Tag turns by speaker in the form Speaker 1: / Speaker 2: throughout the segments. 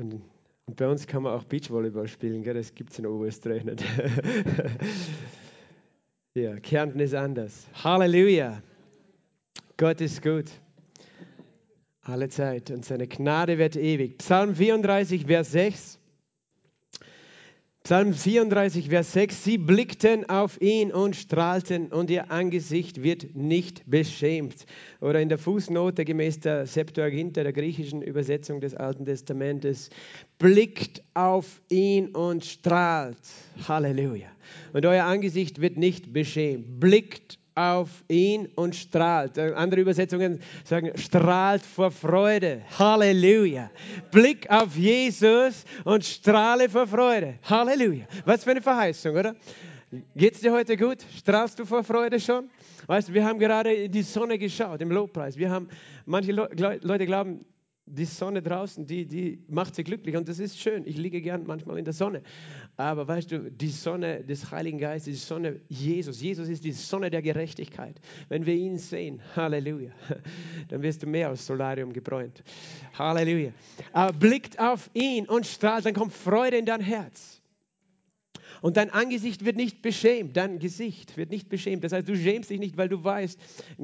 Speaker 1: Und, und bei uns kann man auch Beachvolleyball spielen, gell? das gibt es in Oberösterreich nicht. ja, Kärnten ist anders. Halleluja. Gott ist gut. Alle Zeit und seine Gnade wird ewig. Psalm 34, Vers 6. Psalm 34, Vers 6. Sie blickten auf ihn und strahlten und ihr Angesicht wird nicht beschämt. Oder in der Fußnote gemäß der Septuaginta, der griechischen Übersetzung des Alten Testamentes, blickt auf ihn und strahlt. Halleluja. Und euer Angesicht wird nicht beschämt. Blickt auf ihn und strahlt. Andere Übersetzungen sagen, strahlt vor Freude. Halleluja. Blick auf Jesus und strahle vor Freude. Halleluja. Was für eine Verheißung, oder? Geht es dir heute gut? Strahlst du vor Freude schon? Weißt du, wir haben gerade in die Sonne geschaut im Lobpreis. Wir haben, manche Leute glauben, die Sonne draußen, die, die macht sie glücklich und das ist schön. Ich liege gern manchmal in der Sonne. Aber weißt du, die Sonne des Heiligen Geistes, die Sonne Jesus, Jesus ist die Sonne der Gerechtigkeit. Wenn wir ihn sehen, Halleluja, dann wirst du mehr als Solarium gebräunt. Halleluja. Aber blickt auf ihn und strahlt, dann kommt Freude in dein Herz. Und dein Angesicht wird nicht beschämt, dein Gesicht wird nicht beschämt. Das heißt, du schämst dich nicht, weil du weißt,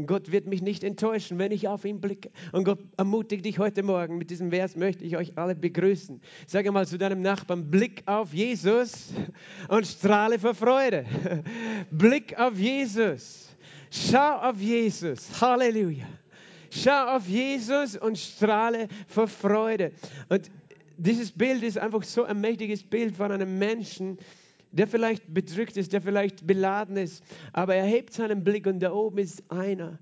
Speaker 1: Gott wird mich nicht enttäuschen, wenn ich auf ihn blicke. Und Gott ermutigt dich heute Morgen. Mit diesem Vers möchte ich euch alle begrüßen. Sage mal zu deinem Nachbarn, Blick auf Jesus und strahle vor Freude. Blick auf Jesus. Schau auf Jesus. Halleluja. Schau auf Jesus und strahle vor Freude. Und dieses Bild ist einfach so ein mächtiges Bild von einem Menschen, der vielleicht bedrückt ist, der vielleicht beladen ist, aber er hebt seinen Blick und da oben ist einer.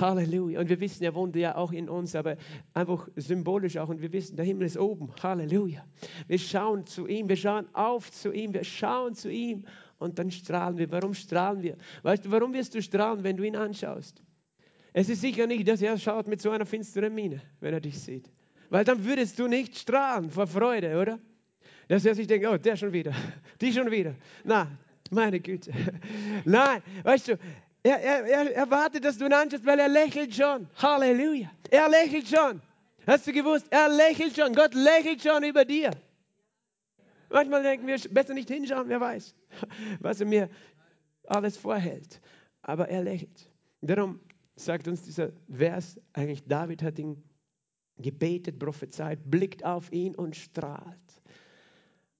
Speaker 1: Halleluja. Und wir wissen, er wohnt ja auch in uns, aber einfach symbolisch auch. Und wir wissen, der Himmel ist oben. Halleluja. Wir schauen zu ihm, wir schauen auf zu ihm, wir schauen zu ihm und dann strahlen wir. Warum strahlen wir? Weißt du, warum wirst du strahlen, wenn du ihn anschaust? Es ist sicher nicht, dass er schaut mit so einer finsteren Miene, wenn er dich sieht. Weil dann würdest du nicht strahlen vor Freude, oder? Dass er sich denkt, oh, der schon wieder, die schon wieder. Na, meine Güte. Nein, weißt du, er, er, er erwartet, dass du ihn anschaust, weil er lächelt schon. Halleluja. Er lächelt schon. Hast du gewusst? Er lächelt schon. Gott lächelt schon über dir. Manchmal denken wir, besser nicht hinschauen, wer weiß, was er mir alles vorhält. Aber er lächelt. Darum sagt uns dieser Vers, eigentlich David hat ihn gebetet, prophezeit, blickt auf ihn und strahlt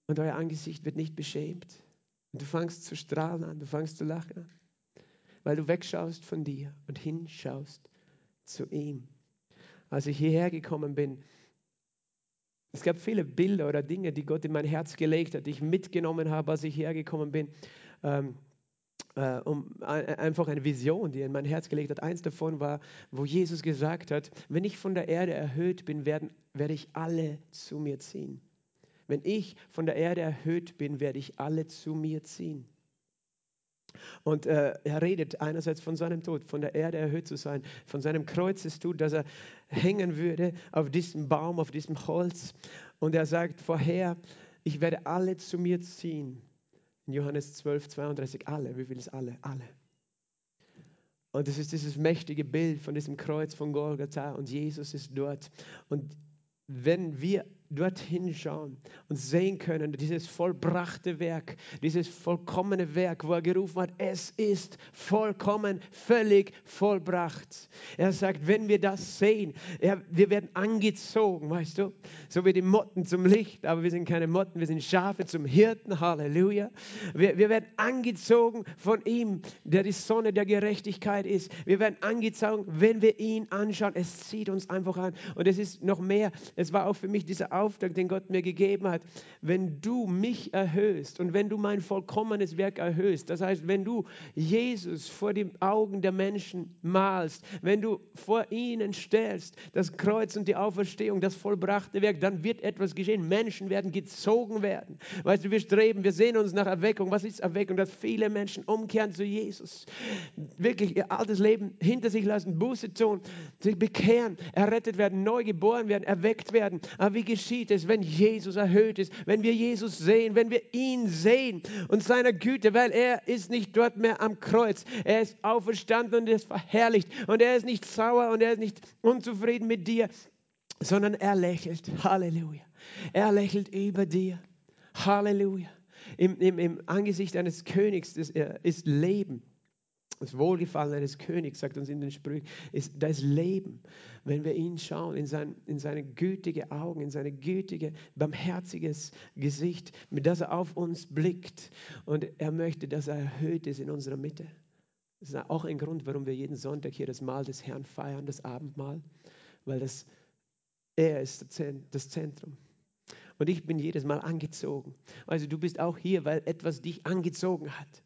Speaker 1: und euer Angesicht wird nicht beschämt. Und du fangst zu strahlen an, du fangst zu lachen an, weil du wegschaust von dir und hinschaust zu ihm. Als ich hierher gekommen bin, es gab viele Bilder oder Dinge, die Gott in mein Herz gelegt hat, die ich mitgenommen habe, als ich hergekommen bin. Ähm, äh, um einfach eine Vision, die er in mein Herz gelegt hat. Eins davon war, wo Jesus gesagt hat, wenn ich von der Erde erhöht bin, werden, werde ich alle zu mir ziehen. Wenn ich von der Erde erhöht bin, werde ich alle zu mir ziehen. Und äh, er redet einerseits von seinem Tod, von der Erde erhöht zu sein, von seinem Kreuzestod, dass er hängen würde auf diesem Baum, auf diesem Holz. Und er sagt vorher, ich werde alle zu mir ziehen. In Johannes 12, 32, alle. Wie viel ist alle? Alle. Und das ist dieses mächtige Bild von diesem Kreuz von Golgatha und Jesus ist dort. Und wenn wir dorthin schauen und sehen können, dieses vollbrachte Werk, dieses vollkommene Werk, wo er gerufen hat, es ist vollkommen, völlig vollbracht. Er sagt, wenn wir das sehen, er, wir werden angezogen, weißt du, so wie die Motten zum Licht, aber wir sind keine Motten, wir sind Schafe zum Hirten, Halleluja. Wir, wir werden angezogen von ihm, der die Sonne der Gerechtigkeit ist. Wir werden angezogen, wenn wir ihn anschauen. Es zieht uns einfach an und es ist noch mehr. Es war auch für mich dieser Auftrag, den Gott mir gegeben hat. Wenn du mich erhöhst und wenn du mein vollkommenes Werk erhöhst, das heißt, wenn du Jesus vor den Augen der Menschen malst, wenn du vor ihnen stellst, das Kreuz und die Auferstehung, das vollbrachte Werk, dann wird etwas geschehen. Menschen werden gezogen werden. Weißt du, wir streben, wir sehen uns nach Erweckung. Was ist Erweckung? Dass viele Menschen umkehren zu Jesus. Wirklich ihr altes Leben hinter sich lassen, Buße tun, sich bekehren, errettet werden, neu geboren werden, erweckt werden. Aber wie geschieht geschieht es, wenn Jesus erhöht ist, wenn wir Jesus sehen, wenn wir ihn sehen und seiner Güte, weil er ist nicht dort mehr am Kreuz. Er ist auferstanden und ist verherrlicht und er ist nicht sauer und er ist nicht unzufrieden mit dir sondern er lächelt. Halleluja. Er lächelt über dir. Halleluja. Im, im, im Angesicht eines Königs ist, ist Leben. Das Wohlgefallen eines Königs, sagt uns in den Sprüchen, ist, da ist Leben. Wenn wir ihn schauen, in, sein, in seine gütige Augen, in seine gütige, barmherziges Gesicht, mit das er auf uns blickt. Und er möchte, dass er erhöht ist in unserer Mitte. Das ist auch ein Grund, warum wir jeden Sonntag hier das Mahl des Herrn feiern, das Abendmahl, weil das, er ist das Zentrum. Und ich bin jedes Mal angezogen. Also du bist auch hier, weil etwas dich angezogen hat.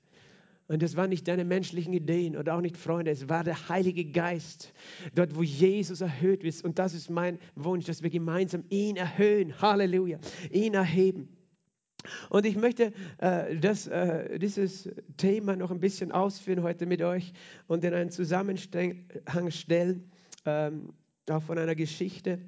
Speaker 1: Und das waren nicht deine menschlichen Ideen oder auch nicht Freunde, es war der Heilige Geist, dort wo Jesus erhöht ist. Und das ist mein Wunsch, dass wir gemeinsam ihn erhöhen. Halleluja, ihn erheben. Und ich möchte äh, das, äh, dieses Thema noch ein bisschen ausführen heute mit euch und in einen Zusammenhang stellen, ähm, auch von einer Geschichte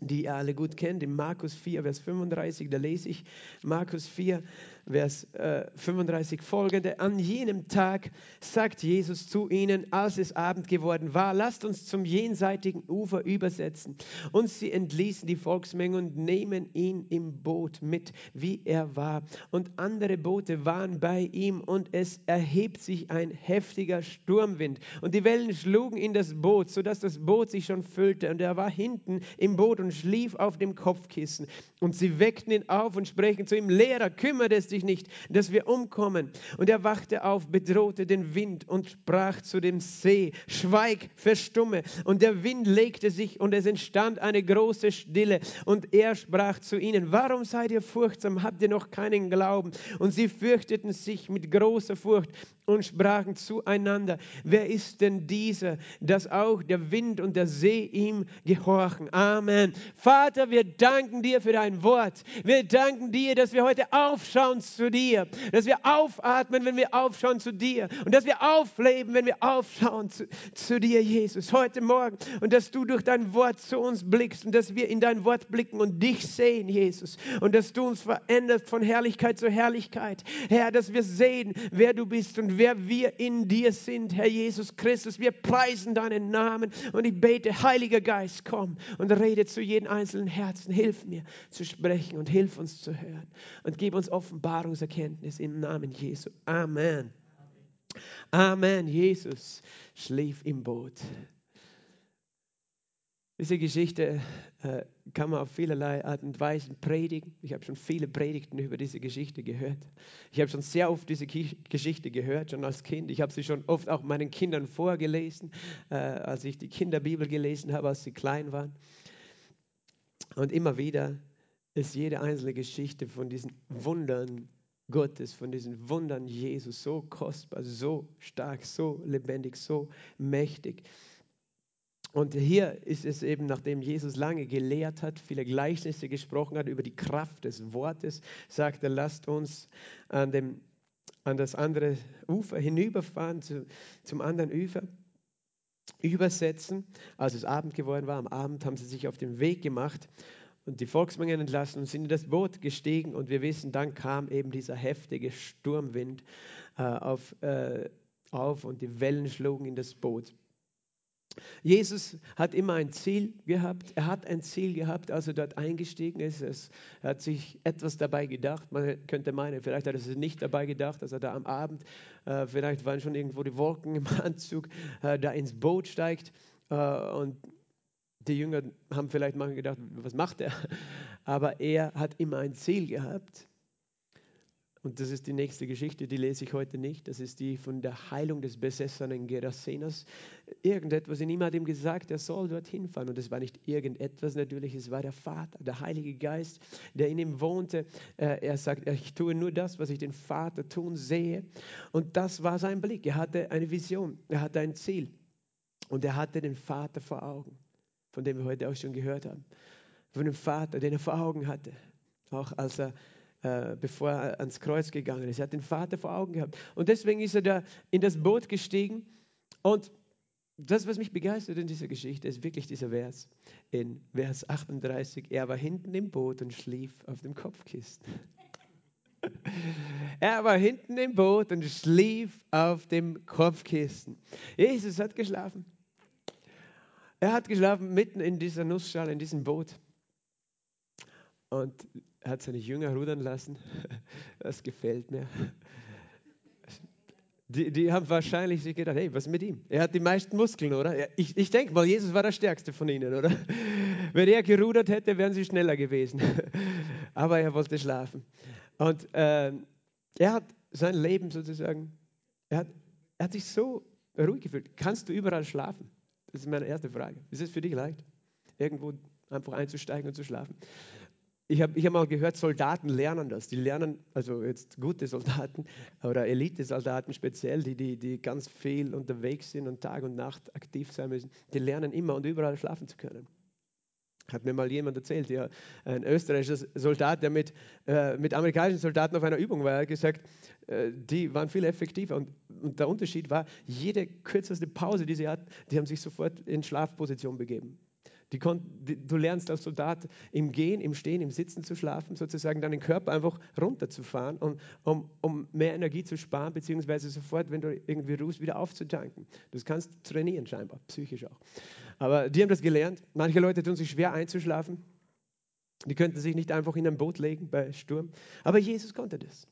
Speaker 1: die ihr alle gut kennt, in Markus 4, Vers 35, da lese ich Markus 4, Vers äh, 35 folgende. An jenem Tag sagt Jesus zu ihnen, als es Abend geworden war, lasst uns zum jenseitigen Ufer übersetzen. Und sie entließen die Volksmenge und nehmen ihn im Boot mit, wie er war. Und andere Boote waren bei ihm und es erhebt sich ein heftiger Sturmwind. Und die Wellen schlugen in das Boot, sodass das Boot sich schon füllte. Und er war hinten im Boot und schlief auf dem Kopfkissen. Und sie weckten ihn auf und sprechen zu ihm, Lehrer, kümmert es dich dich nicht, dass wir umkommen. Und er wachte auf, bedrohte den Wind und sprach zu dem See, schweig, verstumme. Und der Wind legte sich und es entstand eine große Stille. Und er sprach zu ihnen, warum seid ihr furchtsam, habt ihr noch keinen Glauben? Und sie fürchteten sich mit großer Furcht und sprachen zueinander, wer ist denn dieser, dass auch der Wind und der See ihm gehorchen? Amen. Vater, wir danken dir für dein Wort. Wir danken dir, dass wir heute aufschauen zu dir, dass wir aufatmen, wenn wir aufschauen zu dir. Und dass wir aufleben, wenn wir aufschauen zu, zu dir, Jesus, heute Morgen. Und dass du durch dein Wort zu uns blickst und dass wir in dein Wort blicken und dich sehen, Jesus, und dass du uns veränderst von Herrlichkeit zu Herrlichkeit, Herr, dass wir sehen, wer du bist und wer wir in dir sind, Herr Jesus Christus. Wir preisen deinen Namen und ich bete, Heiliger Geist, komm und rede zu jedem einzelnen Herzen. Hilf mir zu sprechen und hilf uns zu hören. Und gib uns Offenbarungserkenntnis im Namen Jesu. Amen. Amen. Jesus schlief im Boot. Diese Geschichte äh, kann man auf vielerlei Art und Weise predigen. Ich habe schon viele Predigten über diese Geschichte gehört. Ich habe schon sehr oft diese Geschichte gehört, schon als Kind. Ich habe sie schon oft auch meinen Kindern vorgelesen, äh, als ich die Kinderbibel gelesen habe, als sie klein waren. Und immer wieder ist jede einzelne Geschichte von diesen Wundern Gottes, von diesen Wundern Jesus so kostbar, so stark, so lebendig, so mächtig. Und hier ist es eben, nachdem Jesus lange gelehrt hat, viele Gleichnisse gesprochen hat über die Kraft des Wortes, sagt er, lasst uns an, dem, an das andere Ufer hinüberfahren, zu, zum anderen Ufer übersetzen. Als es Abend geworden war, am Abend haben sie sich auf den Weg gemacht und die Volksmengen entlassen und sind in das Boot gestiegen. Und wir wissen, dann kam eben dieser heftige Sturmwind äh, auf, äh, auf und die Wellen schlugen in das Boot. Jesus hat immer ein Ziel gehabt. Er hat ein Ziel gehabt, als er dort eingestiegen ist. er hat sich etwas dabei gedacht. Man könnte meinen, vielleicht hat er sich nicht dabei gedacht, dass er da am Abend, äh, vielleicht waren schon irgendwo die Wolken im Anzug, äh, da ins Boot steigt. Äh, und die Jünger haben vielleicht mal gedacht, was macht er? Aber er hat immer ein Ziel gehabt. Und das ist die nächste Geschichte, die lese ich heute nicht. Das ist die von der Heilung des besessenen Gerasenes. Irgendetwas in ihm hat ihm gesagt, er soll dorthin fahren. Und es war nicht irgendetwas natürlich, es war der Vater, der Heilige Geist, der in ihm wohnte. Äh, er sagt, ich tue nur das, was ich den Vater tun sehe. Und das war sein Blick. Er hatte eine Vision, er hatte ein Ziel. Und er hatte den Vater vor Augen, von dem wir heute auch schon gehört haben. Von dem Vater, den er vor Augen hatte. Auch als er äh, bevor er ans Kreuz gegangen ist. Er hat den Vater vor Augen gehabt. Und deswegen ist er da in das Boot gestiegen. Und das, was mich begeistert in dieser Geschichte, ist wirklich dieser Vers in Vers 38. Er war hinten im Boot und schlief auf dem Kopfkissen. Er war hinten im Boot und schlief auf dem Kopfkissen. Jesus hat geschlafen. Er hat geschlafen mitten in dieser Nussschale, in diesem Boot. Und hat seine Jünger rudern lassen. Das gefällt mir. Die, die, haben wahrscheinlich sich gedacht, hey, was mit ihm? Er hat die meisten Muskeln, oder? Ich, ich denke mal, Jesus war der Stärkste von ihnen, oder? Wenn er gerudert hätte, wären sie schneller gewesen. Aber er wollte schlafen. Und äh, er hat sein Leben sozusagen, er hat, er hat sich so ruhig gefühlt. Kannst du überall schlafen? Das ist meine erste Frage. Ist es für dich leicht, irgendwo einfach einzusteigen und zu schlafen? Ich habe ich hab mal gehört, Soldaten lernen das. Die lernen, also jetzt gute Soldaten oder Elite-Soldaten speziell, die, die, die ganz viel unterwegs sind und Tag und Nacht aktiv sein müssen, die lernen immer und überall schlafen zu können. Hat mir mal jemand erzählt, ja, ein österreichischer Soldat, der mit, äh, mit amerikanischen Soldaten auf einer Übung war, hat gesagt, die waren viel effektiver. Und, und, der Unterschied war, jede kürzeste Pause, die sie hatten, die haben sich sofort in Schlafposition begeben. Die die, du lernst als Soldat im Gehen, im Stehen, im Sitzen zu schlafen, sozusagen deinen Körper einfach runterzufahren, um, um, um mehr Energie zu sparen, beziehungsweise sofort, wenn du irgendwie ruhst, wieder aufzutanken. Das kannst trainieren scheinbar, psychisch auch. Aber die haben das gelernt. Manche Leute tun sich schwer einzuschlafen. Die könnten sich nicht einfach in ein Boot legen bei Sturm. Aber Jesus konnte das.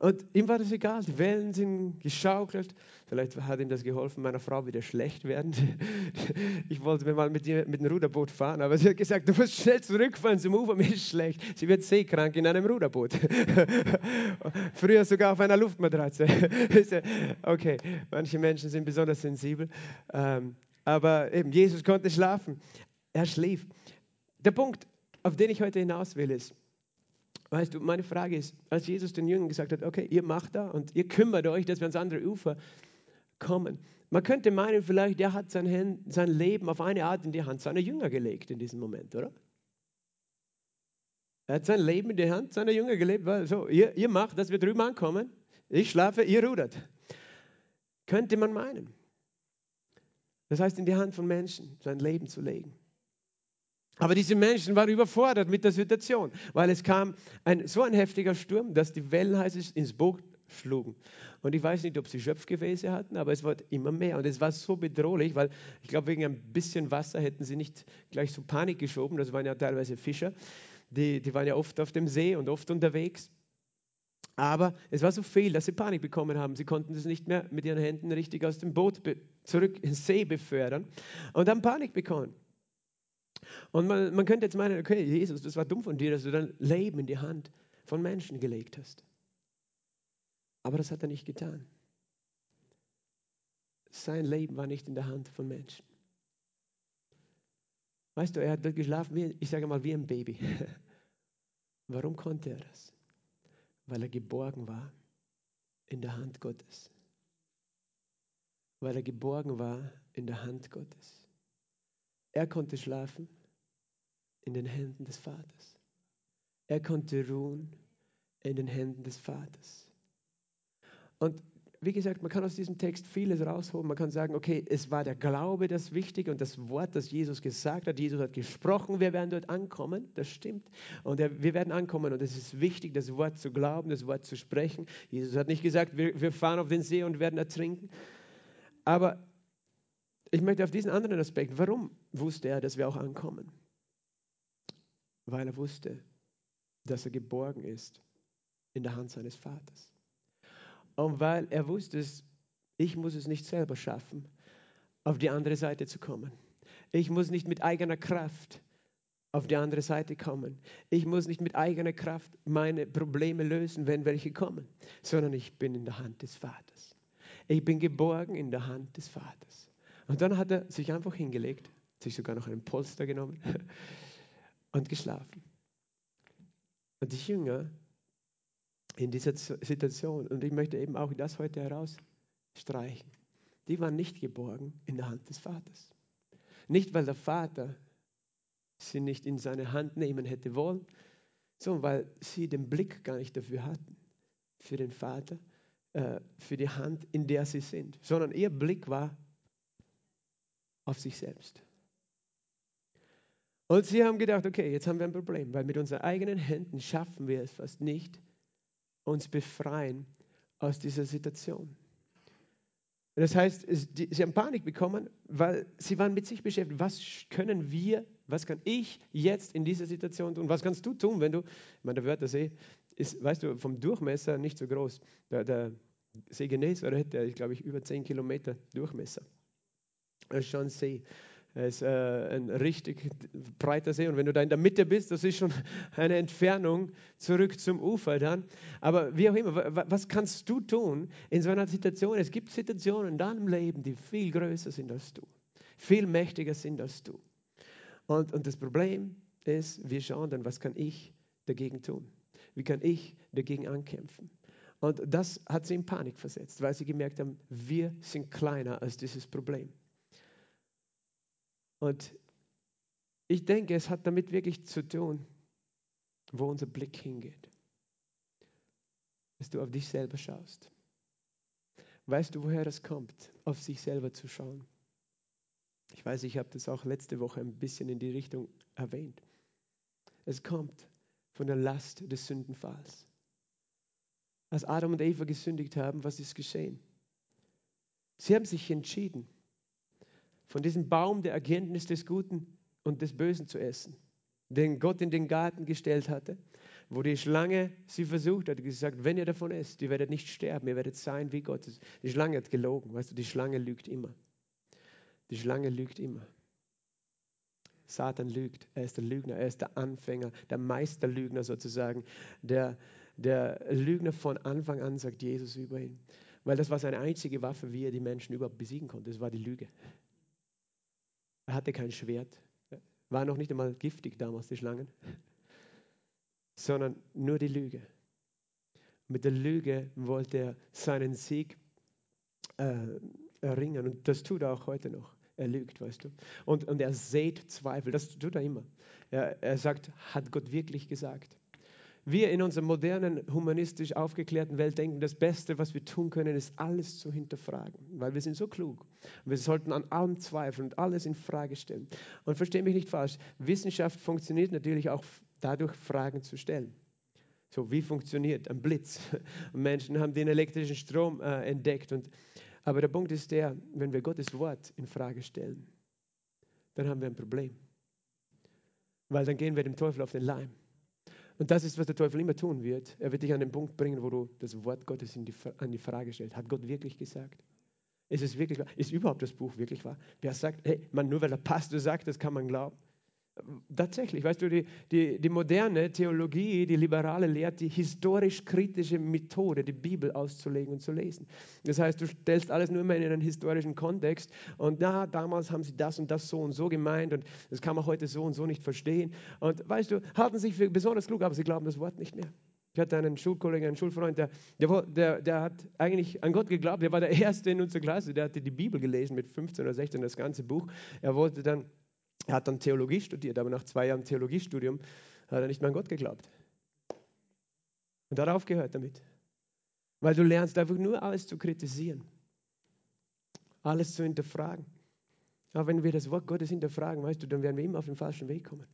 Speaker 1: Und ihm war das egal, die Wellen sind geschaukelt. Vielleicht hat ihm das geholfen, meiner Frau wieder schlecht werden. Ich wollte mal mit ihr mit einem Ruderboot fahren, aber sie hat gesagt, du musst schnell zurückfahren zum Ufer, mir ist schlecht. Sie wird seekrank in einem Ruderboot. Früher sogar auf einer Luftmatratze. Okay, manche Menschen sind besonders sensibel. Ähm, aber eben, Jesus konnte schlafen. Er schlief. Der Punkt, auf den ich heute hinaus will, ist, Weißt du, meine Frage ist, als Jesus den Jüngern gesagt hat, okay, ihr macht da und ihr kümmert euch, dass wir ans andere Ufer kommen. Man könnte meinen, vielleicht, er hat sein, Hand, sein Leben auf eine Art in die Hand seiner Jünger gelegt in diesem Moment, oder? Er hat sein Leben in die Hand seiner Jünger gelebt, weil so, ihr, ihr macht, dass wir drüben ankommen, ich schlafe, ihr rudert. Könnte man meinen. Das heißt, in die Hand von Menschen sein Leben zu legen. Aber diese Menschen waren überfordert mit der Situation, weil es kam ein, so ein heftiger Sturm, dass die Wellen, heißt es, ins Boot schlugen. Und ich weiß nicht, ob sie Schöpfgefäße hatten, aber es wurde immer mehr. Und es war so bedrohlich, weil ich glaube, wegen ein bisschen Wasser hätten sie nicht gleich so Panik geschoben. Das waren ja teilweise Fischer. Die, die waren ja oft auf dem See und oft unterwegs. Aber es war so viel, dass sie Panik bekommen haben. Sie konnten das nicht mehr mit ihren Händen richtig aus dem Boot zurück ins See befördern und haben Panik bekommen. Und man, man könnte jetzt meinen, okay, Jesus, das war dumm von dir, dass du dein Leben in die Hand von Menschen gelegt hast. Aber das hat er nicht getan. Sein Leben war nicht in der Hand von Menschen. Weißt du, er hat dort geschlafen, wie, ich sage mal, wie ein Baby. Warum konnte er das? Weil er geborgen war in der Hand Gottes. Weil er geborgen war in der Hand Gottes. Er konnte schlafen in den Händen des Vaters. Er konnte ruhen in den Händen des Vaters. Und wie gesagt, man kann aus diesem Text vieles rausholen. Man kann sagen, okay, es war der Glaube das Wichtige und das Wort, das Jesus gesagt hat. Jesus hat gesprochen, wir werden dort ankommen. Das stimmt. Und wir werden ankommen und es ist wichtig, das Wort zu glauben, das Wort zu sprechen. Jesus hat nicht gesagt, wir, wir fahren auf den See und werden ertrinken. Aber ich möchte auf diesen anderen Aspekt, warum wusste er, dass wir auch ankommen? Weil er wusste, dass er geborgen ist in der Hand seines Vaters. Und weil er wusste, ich muss es nicht selber schaffen, auf die andere Seite zu kommen. Ich muss nicht mit eigener Kraft auf die andere Seite kommen. Ich muss nicht mit eigener Kraft meine Probleme lösen, wenn welche kommen, sondern ich bin in der Hand des Vaters. Ich bin geborgen in der Hand des Vaters. Und dann hat er sich einfach hingelegt, sich sogar noch einen Polster genommen und geschlafen. Und die Jünger in dieser Situation, und ich möchte eben auch das heute herausstreichen, die waren nicht geborgen in der Hand des Vaters. Nicht, weil der Vater sie nicht in seine Hand nehmen hätte wollen, sondern weil sie den Blick gar nicht dafür hatten, für den Vater, äh, für die Hand, in der sie sind, sondern ihr Blick war auf sich selbst. Und sie haben gedacht, okay, jetzt haben wir ein Problem, weil mit unseren eigenen Händen schaffen wir es fast nicht, uns befreien aus dieser Situation. Das heißt, sie haben Panik bekommen, weil sie waren mit sich beschäftigt. Was können wir, was kann ich jetzt in dieser Situation tun? Was kannst du tun, wenn du, ich meine, der Wörthersee ist, weißt du, vom Durchmesser nicht so groß. Der, der See Genezareth, der ist, glaube ich, über 10 Kilometer Durchmesser. Das ist schon ein See. Es ist äh, ein richtig breiter See und wenn du da in der Mitte bist, das ist schon eine Entfernung zurück zum Ufer dann. Aber wie auch immer, was kannst du tun in so einer Situation? Es gibt Situationen in deinem Leben, die viel größer sind als du, viel mächtiger sind als du. Und, und das Problem ist, wir schauen dann, was kann ich dagegen tun? Wie kann ich dagegen ankämpfen? Und das hat sie in Panik versetzt, weil sie gemerkt haben, wir sind kleiner als dieses Problem. Und ich denke, es hat damit wirklich zu tun, wo unser Blick hingeht. Dass du auf dich selber schaust. Weißt du, woher das kommt, auf sich selber zu schauen? Ich weiß, ich habe das auch letzte Woche ein bisschen in die Richtung erwähnt. Es kommt von der Last des Sündenfalls. Als Adam und Eva gesündigt haben, was ist geschehen? Sie haben sich entschieden, von diesem Baum der Erkenntnis des Guten und des Bösen zu essen, den Gott in den Garten gestellt hatte, wo die Schlange sie versucht hat, gesagt, wenn ihr davon esst, ihr werdet nicht sterben, ihr werdet sein wie Gott. Die Schlange hat gelogen, weißt du, die Schlange lügt immer. Die Schlange lügt immer. Satan lügt, er ist der Lügner, er ist der Anfänger, der Meisterlügner sozusagen. Der, der Lügner von Anfang an sagt Jesus über ihn. Weil das war seine einzige Waffe, wie er die Menschen überhaupt besiegen konnte. Das war die Lüge. Er hatte kein Schwert, war noch nicht einmal giftig damals, die Schlangen, sondern nur die Lüge. Mit der Lüge wollte er seinen Sieg äh, erringen und das tut er auch heute noch. Er lügt, weißt du. Und, und er sät Zweifel, das tut er immer. Er, er sagt, hat Gott wirklich gesagt? Wir in unserer modernen, humanistisch aufgeklärten Welt denken, das Beste, was wir tun können, ist alles zu hinterfragen, weil wir sind so klug. Wir sollten an allem zweifeln und alles in Frage stellen. Und verstehe mich nicht falsch, Wissenschaft funktioniert natürlich auch dadurch, Fragen zu stellen. So, wie funktioniert ein Blitz? Menschen haben den elektrischen Strom äh, entdeckt. Und, aber der Punkt ist der, wenn wir Gottes Wort in Frage stellen, dann haben wir ein Problem. Weil dann gehen wir dem Teufel auf den Leim. Und das ist, was der Teufel immer tun wird. Er wird dich an den Punkt bringen, wo du das Wort Gottes die, an die Frage stellst. Hat Gott wirklich gesagt? Ist es wirklich wahr? Ist überhaupt das Buch wirklich wahr? Wer sagt, hey, man, nur weil der Pastor sagt, das kann man glauben. Tatsächlich, weißt du, die, die, die moderne Theologie, die liberale lehrt die historisch-kritische Methode, die Bibel auszulegen und zu lesen. Das heißt, du stellst alles nur immer in einen historischen Kontext und na, damals haben sie das und das so und so gemeint und das kann man heute so und so nicht verstehen. Und weißt du, halten sich für besonders klug, aber sie glauben das Wort nicht mehr. Ich hatte einen Schulkollegen, einen Schulfreund, der, der, der, der, hat eigentlich an Gott geglaubt. Der war der Erste in unserer Klasse, der hatte die Bibel gelesen mit 15 oder 16, das ganze Buch. Er wollte dann er hat dann Theologie studiert, aber nach zwei Jahren Theologiestudium hat er nicht mehr an Gott geglaubt. Und hat aufgehört damit. Weil du lernst einfach nur alles zu kritisieren, alles zu hinterfragen. Aber wenn wir das Wort Gottes hinterfragen, weißt du, dann werden wir immer auf den falschen Weg kommen.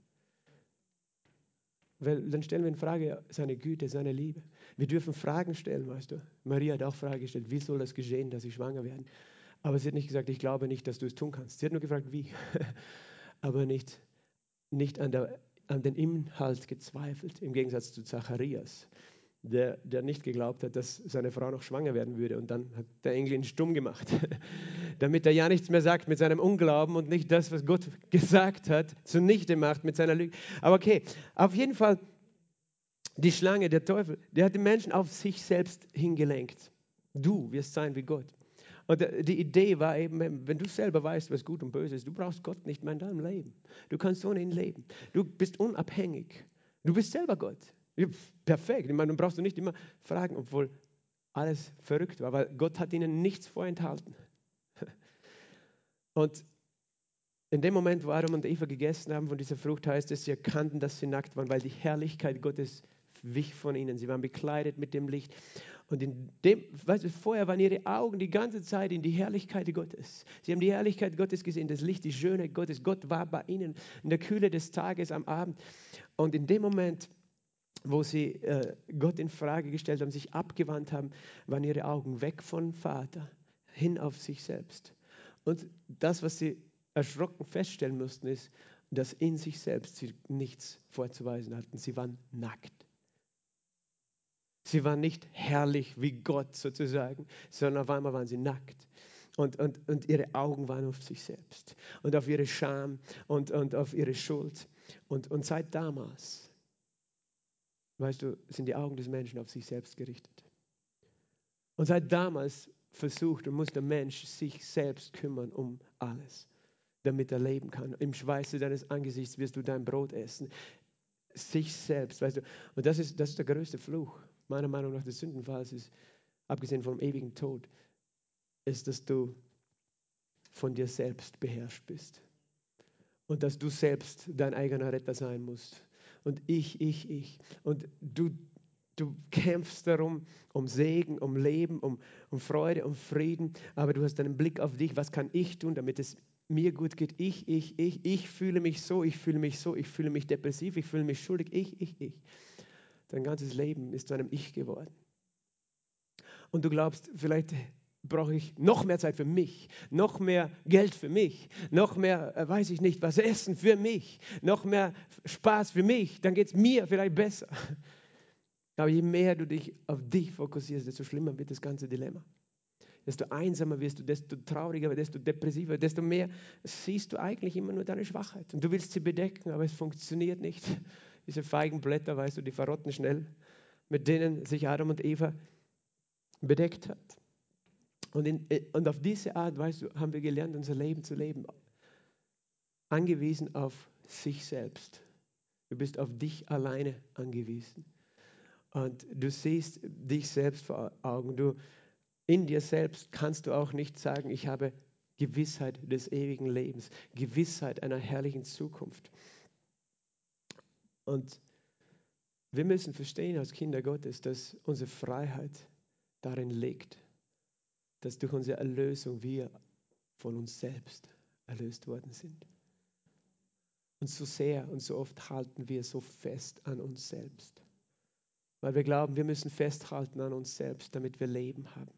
Speaker 1: Weil dann stellen wir in Frage seine Güte, seine Liebe. Wir dürfen Fragen stellen, weißt du. Maria hat auch Fragen gestellt, wie soll das geschehen, dass ich schwanger werde? Aber sie hat nicht gesagt, ich glaube nicht, dass du es tun kannst. Sie hat nur gefragt, wie. aber nicht, nicht an, der, an den Inhalt gezweifelt, im Gegensatz zu Zacharias, der, der nicht geglaubt hat, dass seine Frau noch schwanger werden würde. Und dann hat der Engel ihn stumm gemacht, damit er ja nichts mehr sagt mit seinem Unglauben und nicht das, was Gott gesagt hat, zunichte macht mit seiner Lüge. Aber okay, auf jeden Fall, die Schlange, der Teufel, der hat die Menschen auf sich selbst hingelenkt. Du wirst sein wie Gott. Und die Idee war eben, wenn du selber weißt, was gut und böse ist, du brauchst Gott nicht mehr in deinem Leben. Du kannst ohne ihn leben. Du bist unabhängig. Du bist selber Gott. Perfekt. Ich meine, du brauchst du nicht immer fragen, obwohl alles verrückt war, weil Gott hat ihnen nichts vorenthalten. Und in dem Moment, wo Adam und Eva gegessen haben von dieser Frucht, heißt es, sie erkannten, dass sie nackt waren, weil die Herrlichkeit Gottes wich von ihnen. Sie waren bekleidet mit dem Licht. Und in dem, weißt du, vorher waren ihre Augen die ganze Zeit in die Herrlichkeit Gottes. Sie haben die Herrlichkeit Gottes gesehen, das Licht, die Schönheit Gottes. Gott war bei ihnen in der Kühle des Tages am Abend. Und in dem Moment, wo sie äh, Gott in Frage gestellt haben, sich abgewandt haben, waren ihre Augen weg von Vater hin auf sich selbst. Und das, was sie erschrocken feststellen mussten, ist, dass in sich selbst sie nichts vorzuweisen hatten. Sie waren nackt. Sie waren nicht herrlich wie Gott sozusagen, sondern auf einmal waren sie nackt. Und, und, und ihre Augen waren auf sich selbst und auf ihre Scham und, und auf ihre Schuld. Und, und seit damals, weißt du, sind die Augen des Menschen auf sich selbst gerichtet. Und seit damals versucht und muss der Mensch sich selbst kümmern um alles, damit er leben kann. Im Schweiße deines Angesichts wirst du dein Brot essen. Sich selbst, weißt du. Und das ist, das ist der größte Fluch, meiner Meinung nach, des Sündenfalls ist, abgesehen vom ewigen Tod, ist, dass du von dir selbst beherrscht bist. Und dass du selbst dein eigener Retter sein musst. Und ich, ich, ich. Und du Du kämpfst darum, um Segen, um Leben, um, um Freude, um Frieden, aber du hast einen Blick auf dich, was kann ich tun, damit es mir gut geht. Ich, ich, ich, ich fühle mich so, ich fühle mich so, ich fühle mich depressiv, ich fühle mich schuldig, ich, ich, ich. Dein ganzes Leben ist zu einem Ich geworden. Und du glaubst, vielleicht brauche ich noch mehr Zeit für mich, noch mehr Geld für mich, noch mehr, äh, weiß ich nicht, was essen für mich, noch mehr Spaß für mich, dann geht es mir vielleicht besser. Aber je mehr du dich auf dich fokussierst, desto schlimmer wird das ganze Dilemma. Desto einsamer wirst du, desto trauriger, desto depressiver, desto mehr siehst du eigentlich immer nur deine Schwachheit. Und du willst sie bedecken, aber es funktioniert nicht. Diese feigen Blätter, weißt du, die verrotten schnell, mit denen sich Adam und Eva bedeckt hat. Und, in, äh, und auf diese Art, weißt du, haben wir gelernt, unser Leben zu leben. Angewiesen auf sich selbst. Du bist auf dich alleine angewiesen. Und du siehst dich selbst vor Augen. Du, in dir selbst kannst du auch nicht sagen, ich habe Gewissheit des ewigen Lebens, Gewissheit einer herrlichen Zukunft. Und wir müssen verstehen als Kinder Gottes, dass unsere Freiheit darin liegt, dass durch unsere Erlösung wir von uns selbst erlöst worden sind. Und so sehr und so oft halten wir so fest an uns selbst weil wir glauben, wir müssen festhalten an uns selbst, damit wir Leben haben.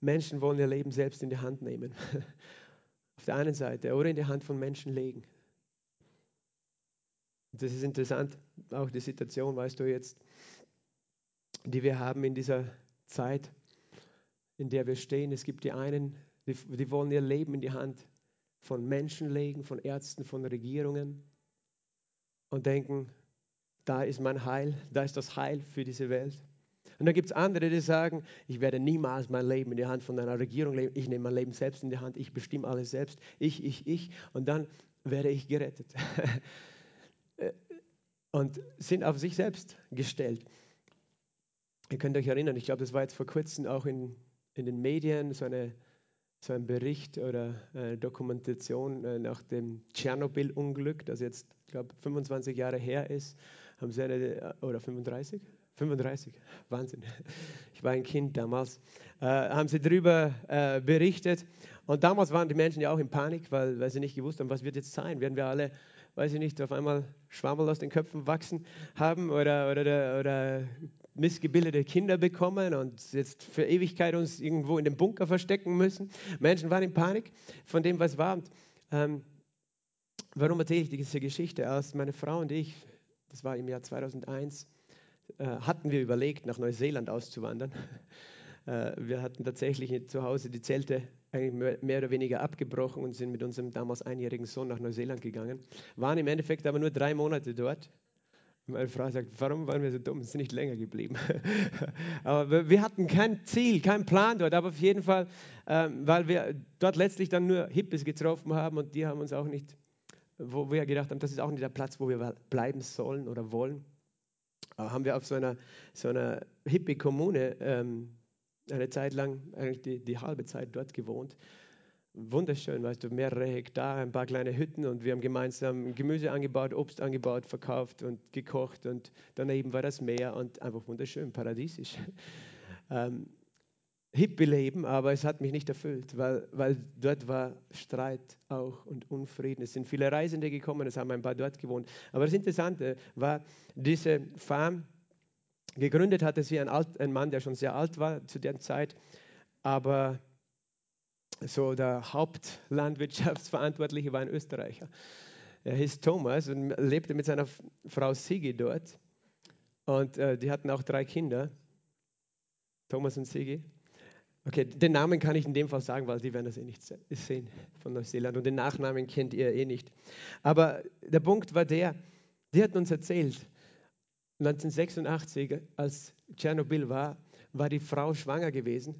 Speaker 1: Menschen wollen ihr Leben selbst in die Hand nehmen. Auf der einen Seite oder in die Hand von Menschen legen. Das ist interessant, auch die Situation, weißt du jetzt, die wir haben in dieser Zeit, in der wir stehen. Es gibt die einen, die, die wollen ihr Leben in die Hand von Menschen legen, von Ärzten, von Regierungen und denken, da ist mein Heil, da ist das Heil für diese Welt. Und dann gibt es andere, die sagen, ich werde niemals mein Leben in die Hand von einer Regierung leben, ich nehme mein Leben selbst in die Hand, ich bestimme alles selbst, ich, ich, ich, und dann werde ich gerettet. und sind auf sich selbst gestellt. Ihr könnt euch erinnern, ich glaube, das war jetzt vor kurzem auch in, in den Medien so, eine, so ein Bericht oder eine Dokumentation äh, nach dem Tschernobyl-Unglück, das jetzt, ich glaube, 25 Jahre her ist haben sie eine, äh, oder 35? 35, Wahnsinn. Ich war ein Kind damals. Äh, haben sie darüber äh, berichtet. Und damals waren die Menschen ja auch in Panik, weil, weil sie nicht gewusst haben, was wird jetzt sein. Werden wir alle, weiß ich nicht, auf einmal Schwammel aus den Köpfen wachsen haben oder, oder, oder missgebildete Kinder bekommen und jetzt für Ewigkeit uns irgendwo in dem Bunker verstecken müssen. Menschen waren in Panik von dem, was war. Und, ähm, warum erzähle ich diese Geschichte aus? Meine Frau und ich, das war im Jahr 2001, äh, hatten wir überlegt, nach Neuseeland auszuwandern. Äh, wir hatten tatsächlich zu Hause die Zelte eigentlich mehr oder weniger abgebrochen und sind mit unserem damals einjährigen Sohn nach Neuseeland gegangen. Waren im Endeffekt aber nur drei Monate dort. Meine Frau sagt, warum waren wir so dumm? Sind nicht länger geblieben. aber wir hatten kein Ziel, keinen Plan dort. Aber auf jeden Fall, ähm, weil wir dort letztlich dann nur Hippies getroffen haben und die haben uns auch nicht wo wir gedacht haben, das ist auch nicht der Platz, wo wir bleiben sollen oder wollen. Aber haben wir auf so einer, so einer Hippie-Kommune ähm, eine Zeit lang, eigentlich die, die halbe Zeit dort gewohnt. Wunderschön, weißt du, mehrere Hektar, ein paar kleine Hütten und wir haben gemeinsam Gemüse angebaut, Obst angebaut, verkauft und gekocht und daneben war das Meer und einfach wunderschön, paradiesisch. Ähm, Hippie-Leben, aber es hat mich nicht erfüllt, weil, weil dort war Streit auch und Unfrieden. Es sind viele Reisende gekommen, es haben ein paar dort gewohnt. Aber das Interessante war, diese Farm Gegründet hatte sie ein, alt, ein Mann, der schon sehr alt war zu der Zeit, aber so der Hauptlandwirtschaftsverantwortliche war ein Österreicher. Er hieß Thomas und lebte mit seiner Frau Sigi dort. Und äh, die hatten auch drei Kinder, Thomas und Sigi. Okay, den Namen kann ich in dem Fall sagen, weil die werden das eh nicht sehen von Neuseeland. Und den Nachnamen kennt ihr eh nicht. Aber der Punkt war der, die hatten uns erzählt, 1986, als Tschernobyl war, war die Frau schwanger gewesen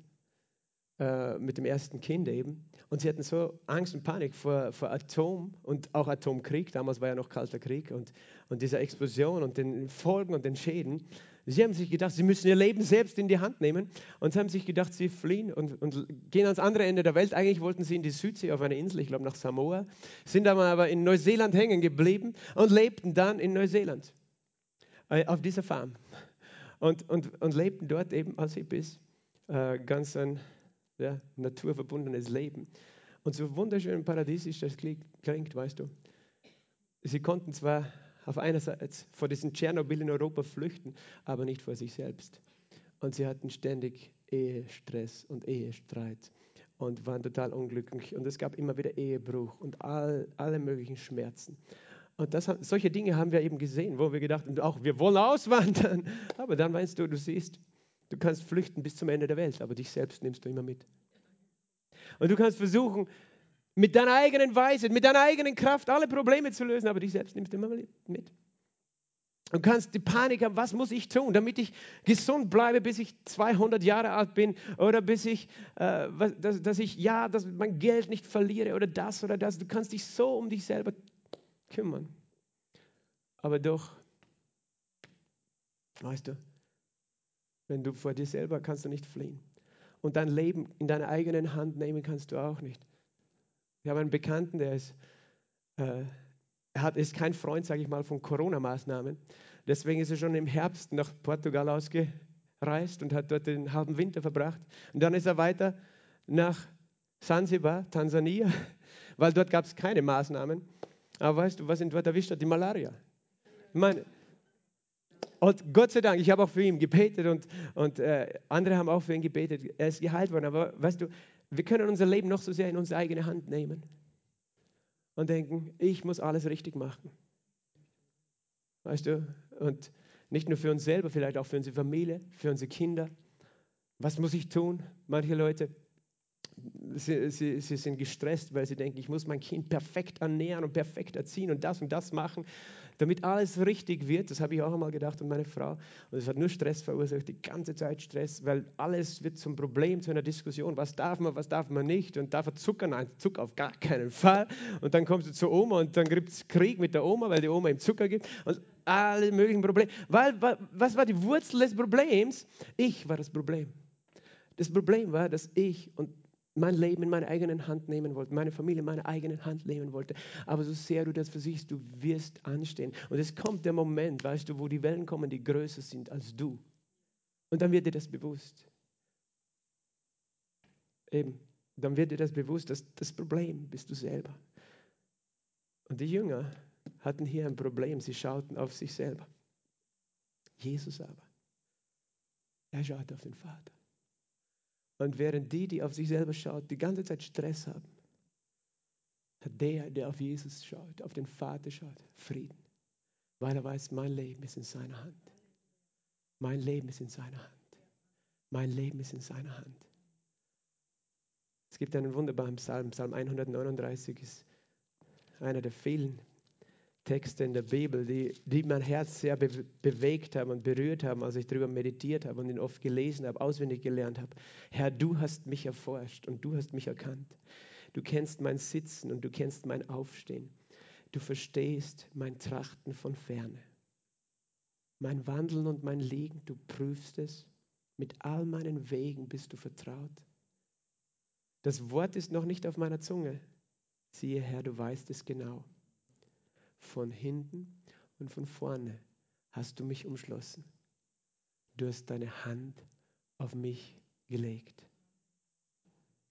Speaker 1: äh, mit dem ersten Kind eben. Und sie hatten so Angst und Panik vor, vor Atom und auch Atomkrieg. Damals war ja noch Kalter Krieg und, und dieser Explosion und den Folgen und den Schäden. Sie haben sich gedacht, sie müssen ihr Leben selbst in die Hand nehmen. Und sie haben sich gedacht, sie fliehen und, und gehen ans andere Ende der Welt. Eigentlich wollten sie in die Südsee auf eine Insel, ich glaube nach Samoa, sind aber in Neuseeland hängen geblieben und lebten dann in Neuseeland auf dieser Farm. Und, und, und lebten dort eben als Hippies äh, ganz ein ja, naturverbundenes Leben. Und so wunderschön paradiesisch das klingt, weißt du. Sie konnten zwar auf einer Seite vor diesem Tschernobyl in Europa flüchten, aber nicht vor sich selbst. Und sie hatten ständig Ehestress und Ehestreit und waren total unglücklich. Und es gab immer wieder Ehebruch und all, alle möglichen Schmerzen. Und das, solche Dinge haben wir eben gesehen, wo wir gedacht haben, auch wir wollen auswandern. Aber dann meinst du, du siehst, du kannst flüchten bis zum Ende der Welt, aber dich selbst nimmst du immer mit. Und du kannst versuchen, mit deiner eigenen Weisheit, mit deiner eigenen Kraft alle Probleme zu lösen, aber dich selbst nimmst du immer mit. Du kannst die Panik haben, was muss ich tun, damit ich gesund bleibe, bis ich 200 Jahre alt bin oder bis ich, äh, dass, dass, ich, ja, dass mein Geld nicht verliere oder das oder das. Du kannst dich so um dich selber kümmern. Aber doch, weißt du, wenn du vor dir selber kannst du nicht fliehen. Und dein Leben in deine eigenen Hand nehmen kannst du auch nicht. Wir haben einen Bekannten, der ist, äh, hat, ist kein Freund, sage ich mal, von Corona-Maßnahmen. Deswegen ist er schon im Herbst nach Portugal ausgereist und hat dort den halben Winter verbracht. Und dann ist er weiter nach Zanzibar, Tansania, weil dort gab es keine Maßnahmen. Aber weißt du, was ihn dort erwischt hat? Die Malaria. Ich meine, und Gott sei Dank, ich habe auch für ihn gebetet und, und äh, andere haben auch für ihn gebetet. Er ist geheilt worden. Aber weißt du, wir können unser Leben noch so sehr in unsere eigene Hand nehmen und denken, ich muss alles richtig machen. Weißt du? Und nicht nur für uns selber, vielleicht auch für unsere Familie, für unsere Kinder. Was muss ich tun? Manche Leute Sie, sie, sie, sind gestresst, weil sie denken, ich muss mein Kind perfekt ernähren und perfekt erziehen und das und das machen, damit alles richtig wird. Das habe ich auch einmal gedacht und meine Frau. Und es hat nur Stress verursacht, die ganze Zeit Stress, weil alles wird zum Problem, zu einer Diskussion. Was darf man, was darf man nicht? Und darf er Zucker? Nein, Zucker auf gar keinen Fall. Und dann kommst du zur Oma und dann gibt es Krieg mit der Oma, weil die Oma ihm Zucker gibt. Und alle möglichen Probleme. Weil, was war die Wurzel des Problems? Ich war das Problem. Das Problem war, dass ich und mein Leben in meine eigene Hand nehmen wollte, meine Familie in meine eigene Hand nehmen wollte. Aber so sehr du das versichst, du wirst anstehen. Und es kommt der Moment, weißt du, wo die Wellen kommen, die größer sind als du. Und dann wird dir das bewusst. Eben, dann wird dir das bewusst, dass das Problem bist du selber. Und die Jünger hatten hier ein Problem, sie schauten auf sich selber. Jesus aber, er schaut auf den Vater. Und während die, die auf sich selber schaut, die ganze Zeit Stress haben, hat der, der auf Jesus schaut, auf den Vater schaut, Frieden. Weil er weiß, mein Leben ist in seiner Hand. Mein Leben ist in seiner Hand. Mein Leben ist in seiner Hand. Es gibt einen wunderbaren Psalm, Psalm 139 ist einer der vielen Texte in der Bibel, die, die mein Herz sehr be bewegt haben und berührt haben, als ich darüber meditiert habe und ihn oft gelesen habe, auswendig gelernt habe. Herr, du hast mich erforscht und du hast mich erkannt. Du kennst mein Sitzen und du kennst mein Aufstehen. Du verstehst mein Trachten von ferne. Mein Wandeln und mein Liegen, du prüfst es. Mit all meinen Wegen bist du vertraut. Das Wort ist noch nicht auf meiner Zunge. Siehe, Herr, du weißt es genau von hinten und von vorne hast du mich umschlossen. Du hast deine Hand auf mich gelegt.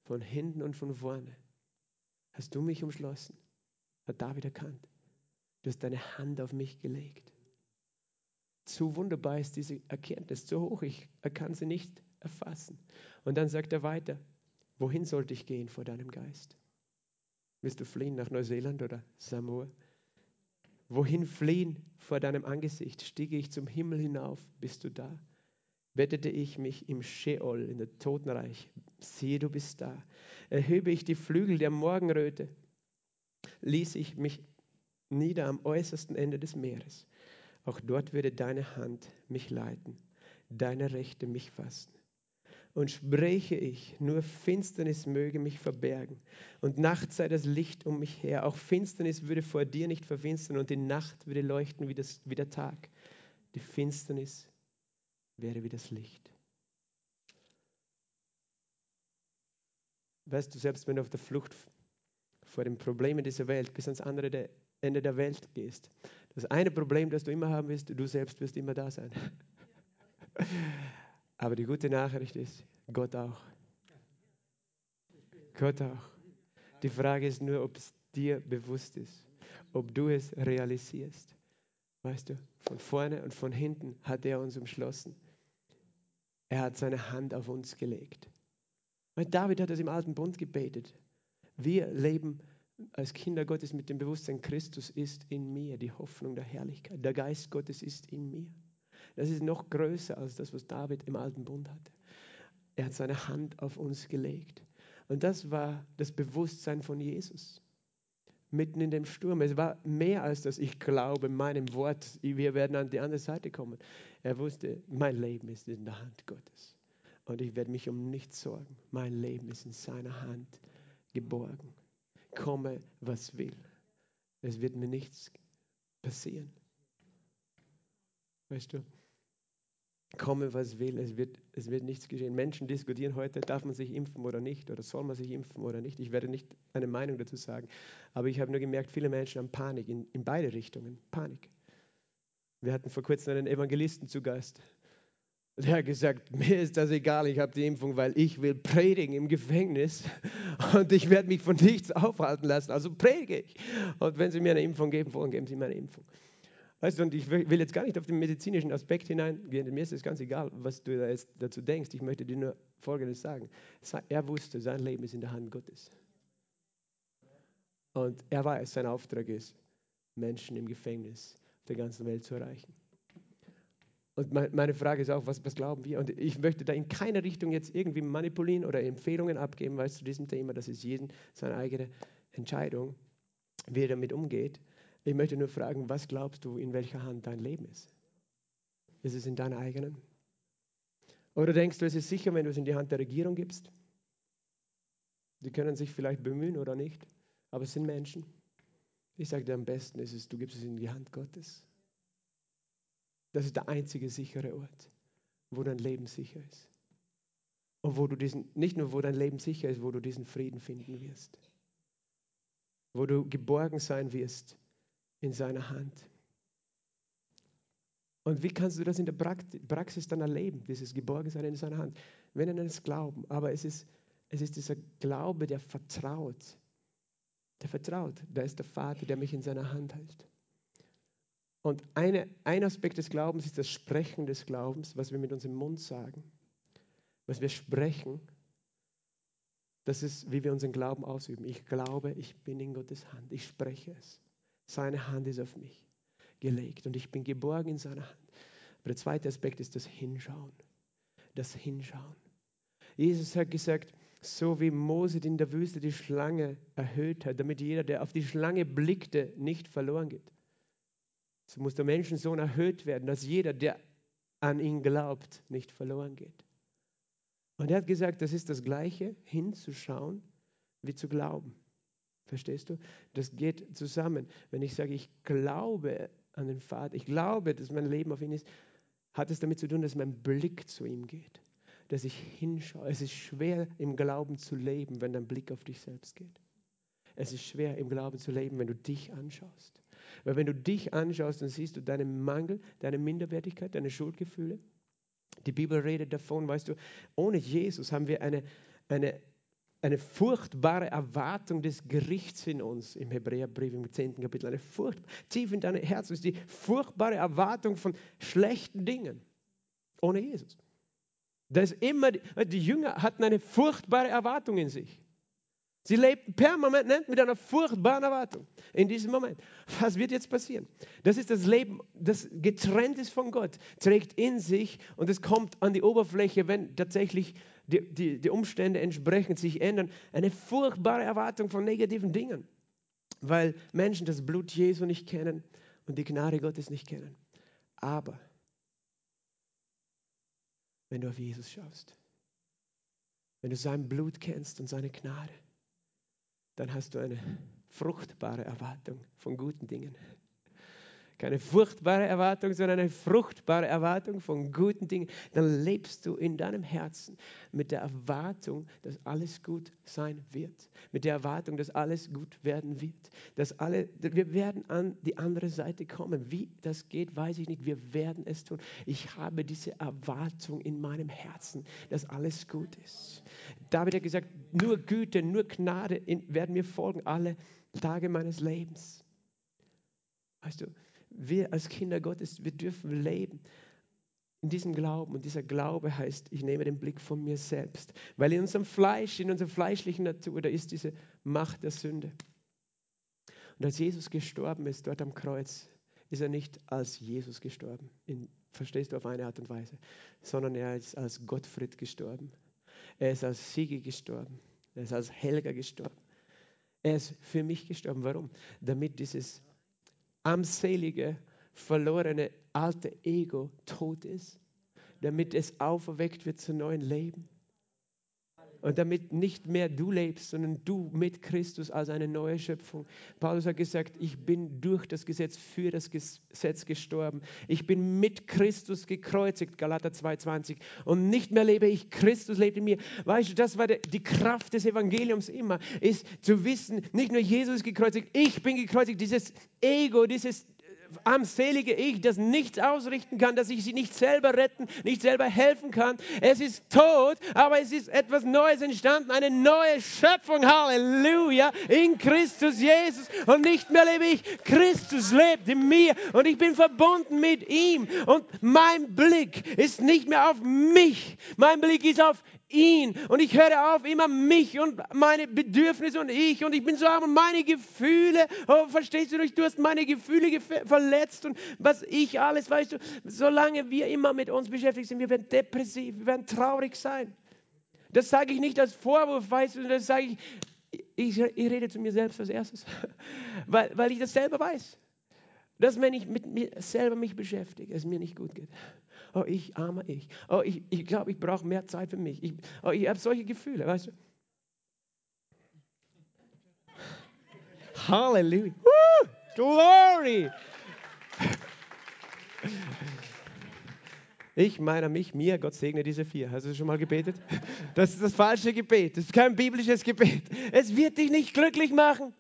Speaker 1: Von hinten und von vorne hast du mich umschlossen. Hat David erkannt. Du hast deine Hand auf mich gelegt. Zu wunderbar ist diese Erkenntnis, zu hoch, ich kann sie nicht erfassen. Und dann sagt er weiter, wohin sollte ich gehen vor deinem Geist? Willst du fliehen nach Neuseeland oder Samoa? Wohin fliehen vor deinem Angesicht? Stiege ich zum Himmel hinauf, bist du da? Bettete ich mich im Sheol, in der Totenreich, siehe, du bist da. Erhöbe ich die Flügel der Morgenröte, ließ ich mich nieder am äußersten Ende des Meeres. Auch dort würde deine Hand mich leiten, deine Rechte mich fassen. Und spräche ich, nur Finsternis möge mich verbergen, und Nacht sei das Licht um mich her. Auch Finsternis würde vor dir nicht verfinstern, und die Nacht würde leuchten wie, das, wie der Tag. Die Finsternis wäre wie das Licht. Weißt du, selbst wenn du auf der Flucht vor den Problemen dieser Welt bis ans andere Ende der Welt gehst, das eine Problem, das du immer haben wirst, du selbst wirst immer da sein. Aber die gute Nachricht ist, Gott auch. Gott auch. Die Frage ist nur, ob es dir bewusst ist, ob du es realisierst. Weißt du, von vorne und von hinten hat er uns umschlossen. Er hat seine Hand auf uns gelegt. Weil David hat das im alten Bund gebetet. Wir leben als Kinder Gottes mit dem Bewusstsein, Christus ist in mir, die Hoffnung der Herrlichkeit. Der Geist Gottes ist in mir. Das ist noch größer als das, was David im alten Bund hatte. Er hat seine Hand auf uns gelegt. Und das war das Bewusstsein von Jesus. Mitten in dem Sturm. Es war mehr als das, ich glaube meinem Wort, wir werden an die andere Seite kommen. Er wusste, mein Leben ist in der Hand Gottes. Und ich werde mich um nichts sorgen. Mein Leben ist in seiner Hand geborgen. Komme, was will. Es wird mir nichts passieren. Weißt du? Komme, was will, es wird, es wird nichts geschehen. Menschen diskutieren heute, darf man sich impfen oder nicht, oder soll man sich impfen oder nicht. Ich werde nicht eine Meinung dazu sagen, aber ich habe nur gemerkt, viele Menschen haben Panik in, in beide Richtungen. Panik. Wir hatten vor kurzem einen Evangelisten zu Gast. Der hat gesagt, mir ist das egal, ich habe die Impfung, weil ich will predigen im Gefängnis und ich werde mich von nichts aufhalten lassen. Also predige ich. Und wenn Sie mir eine Impfung geben wollen, geben Sie mir eine Impfung. Weißt du, und ich will jetzt gar nicht auf den medizinischen Aspekt hineingehen. Mir ist es ganz egal, was du da jetzt dazu denkst. Ich möchte dir nur Folgendes sagen. Er wusste, sein Leben ist in der Hand Gottes. Und er weiß, sein Auftrag ist, Menschen im Gefängnis auf der ganzen Welt zu erreichen. Und meine Frage ist auch, was, was, glauben wir? Und ich möchte da in keine Richtung jetzt irgendwie manipulieren oder Empfehlungen abgeben, weil zu diesem Thema, das ist jedem seine eigene Entscheidung, wie er damit umgeht. Ich möchte nur fragen, was glaubst du, in welcher Hand dein Leben ist? Ist es in deiner eigenen? Oder denkst du, es ist sicher, wenn du es in die Hand der Regierung gibst? Die können sich vielleicht bemühen oder nicht, aber es sind Menschen. Ich sage dir, am besten ist es, du gibst es in die Hand Gottes. Das ist der einzige sichere Ort, wo dein Leben sicher ist. Und wo du diesen, nicht nur wo dein Leben sicher ist, wo du diesen Frieden finden wirst. Wo du geborgen sein wirst in seiner Hand. Und wie kannst du das in der Praxis dann erleben, dieses Geborgensein in seiner Hand? Wir nennen es Glauben, aber es ist, es ist dieser Glaube, der vertraut. Der vertraut. Da ist der Vater, der mich in seiner Hand hält. Und eine, ein Aspekt des Glaubens ist das Sprechen des Glaubens, was wir mit unserem Mund sagen. Was wir sprechen, das ist, wie wir unseren Glauben ausüben. Ich glaube, ich bin in Gottes Hand. Ich spreche es. Seine Hand ist auf mich gelegt und ich bin geborgen in seiner Hand. Aber der zweite Aspekt ist das Hinschauen. Das Hinschauen. Jesus hat gesagt, so wie Mose in der Wüste die Schlange erhöht hat, damit jeder, der auf die Schlange blickte, nicht verloren geht. So muss der Menschensohn erhöht werden, dass jeder, der an ihn glaubt, nicht verloren geht. Und er hat gesagt, das ist das Gleiche, hinzuschauen, wie zu glauben. Verstehst du? Das geht zusammen. Wenn ich sage, ich glaube an den Vater, ich glaube, dass mein Leben auf ihn ist, hat es damit zu tun, dass mein Blick zu ihm geht, dass ich hinschaue. Es ist schwer im Glauben zu leben, wenn dein Blick auf dich selbst geht. Es ist schwer im Glauben zu leben, wenn du dich anschaust. Weil wenn du dich anschaust, dann siehst du deinen Mangel, deine Minderwertigkeit, deine Schuldgefühle. Die Bibel redet davon, weißt du, ohne Jesus haben wir eine, eine eine furchtbare Erwartung des Gerichts in uns, im Hebräerbrief im 10. Kapitel. Eine Furcht, tief in deinem Herz ist die furchtbare Erwartung von schlechten Dingen ohne Jesus. Das immer, die Jünger hatten eine furchtbare Erwartung in sich. Sie lebten permanent mit einer furchtbaren Erwartung in diesem Moment. Was wird jetzt passieren? Das ist das Leben, das getrennt ist von Gott, trägt in sich und es kommt an die Oberfläche, wenn tatsächlich die, die, die Umstände entsprechend sich ändern. Eine furchtbare Erwartung von negativen Dingen, weil Menschen das Blut Jesu nicht kennen und die Gnade Gottes nicht kennen. Aber wenn du auf Jesus schaust, wenn du sein Blut kennst und seine Gnade, dann hast du eine fruchtbare Erwartung von guten Dingen. Keine furchtbare Erwartung, sondern eine fruchtbare Erwartung von guten Dingen. Dann lebst du in deinem Herzen mit der Erwartung, dass alles gut sein wird. Mit der Erwartung, dass alles gut werden wird. Dass alle, wir werden an die andere Seite kommen. Wie das geht, weiß ich nicht. Wir werden es tun. Ich habe diese Erwartung in meinem Herzen, dass alles gut ist. David hat gesagt, nur Güte, nur Gnade werden mir folgen alle Tage meines Lebens. Weißt du, wir als Kinder Gottes, wir dürfen leben in diesem Glauben. Und dieser Glaube heißt, ich nehme den Blick von mir selbst. Weil in unserem Fleisch, in unserer fleischlichen Natur, da ist diese Macht der Sünde. Und als Jesus gestorben ist, dort am Kreuz, ist er nicht als Jesus gestorben, in, verstehst du, auf eine Art und Weise, sondern er ist als Gottfried gestorben. Er ist als Siege gestorben. Er ist als Helga gestorben. Er ist für mich gestorben. Warum? Damit dieses armselige, verlorene alte Ego tot ist, damit es auferweckt wird zu neuen Leben. Und damit nicht mehr du lebst, sondern du mit Christus als eine neue Schöpfung. Paulus hat gesagt, ich bin durch das Gesetz für das Gesetz gestorben. Ich bin mit Christus gekreuzigt, Galater 2,20. Und nicht mehr lebe ich, Christus lebt in mir. Weißt du, das war die Kraft des Evangeliums immer, ist zu wissen, nicht nur Jesus ist gekreuzigt, ich bin gekreuzigt. Dieses Ego, dieses armselige Ich, das nichts ausrichten kann, dass ich sie nicht selber retten, nicht selber helfen kann. Es ist tot, aber es ist etwas Neues entstanden, eine neue Schöpfung. Halleluja, in Christus Jesus. Und nicht mehr lebe ich, Christus lebt in mir und ich bin verbunden mit ihm. Und mein Blick ist nicht mehr auf mich, mein Blick ist auf ihn und ich höre auf, immer mich und meine Bedürfnisse und ich und ich bin so arm und meine Gefühle, oh, verstehst du, du hast meine Gefühle verletzt und was ich alles, weißt du, solange wir immer mit uns beschäftigt sind, wir werden depressiv, wir werden traurig sein. Das sage ich nicht als Vorwurf, weißt du, das sage ich, ich, ich rede zu mir selbst als erstes, weil, weil ich das selber weiß. Dass wenn ich mit mir selber mich beschäftige, es mir nicht gut geht. Oh, ich, armer ich. Oh, ich glaube, ich, glaub, ich brauche mehr Zeit für mich. Ich, oh, ich habe solche Gefühle, weißt du. Halleluja. Woo! Glory. Ich meine mich, mir, Gott segne diese vier. Hast du schon mal gebetet? Das ist das falsche Gebet. Das ist kein biblisches Gebet. Es wird dich nicht glücklich machen.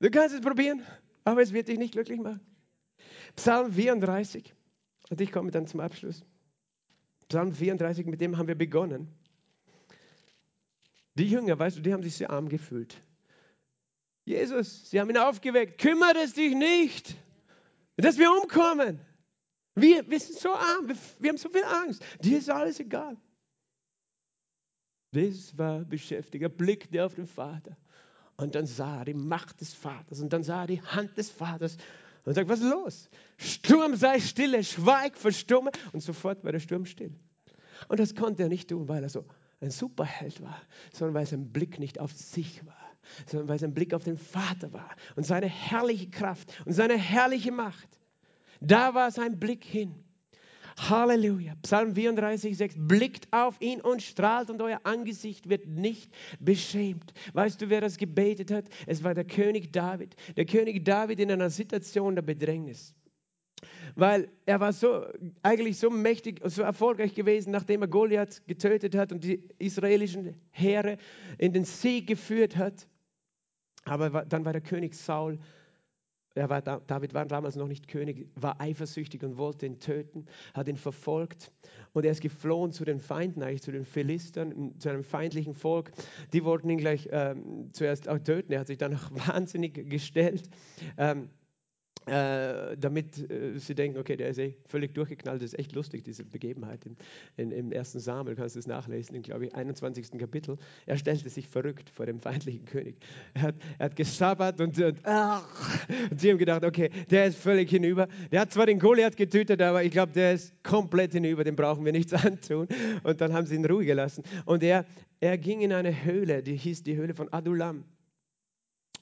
Speaker 1: Du kannst es probieren, aber es wird dich nicht glücklich machen. Psalm 34. Und ich komme dann zum Abschluss. Psalm 34, mit dem haben wir begonnen. Die Jünger, weißt du, die haben sich sehr arm gefühlt. Jesus, sie haben ihn aufgeweckt. Kümmert es dich nicht, dass wir umkommen. Wir, wir sind so arm, wir, wir haben so viel Angst. Dir ist alles egal. Das war beschäftigt. Er blickte auf den Vater und dann sah er die Macht des Vaters und dann sah er die Hand des Vaters und sagt, was ist los? Sturm sei stille, schweig, verstumme. Und sofort war der Sturm still. Und das konnte er nicht tun, weil er so ein Superheld war, sondern weil sein Blick nicht auf sich war, sondern weil sein Blick auf den Vater war und seine herrliche Kraft und seine herrliche Macht. Da war sein Blick hin. Halleluja. Psalm 34, 6. Blickt auf ihn und strahlt und euer Angesicht wird nicht beschämt. Weißt du, wer das gebetet hat? Es war der König David. Der König David in einer Situation der Bedrängnis. Weil er war so, eigentlich so mächtig und so erfolgreich gewesen, nachdem er Goliath getötet hat und die israelischen Heere in den Sieg geführt hat. Aber dann war der König Saul er war, David war damals noch nicht König, war eifersüchtig und wollte ihn töten, hat ihn verfolgt und er ist geflohen zu den Feinden, eigentlich zu den Philistern, zu einem feindlichen Volk. Die wollten ihn gleich ähm, zuerst auch töten. Er hat sich dann noch wahnsinnig gestellt. Ähm, äh, damit äh, sie denken, okay, der ist eh völlig durchgeknallt. Das ist echt lustig, diese Begebenheit in, in, im ersten Samuel. Kannst du es nachlesen, in, glaube ich, 21. Kapitel. Er stellte sich verrückt vor dem feindlichen König. Er hat, er hat gesabbert und, und, ach, und sie haben gedacht, okay, der ist völlig hinüber. Der hat zwar den Goliath getötet, aber ich glaube, der ist komplett hinüber, dem brauchen wir nichts antun. Und dann haben sie ihn Ruhe gelassen. Und er, er ging in eine Höhle, die hieß die Höhle von Adulam.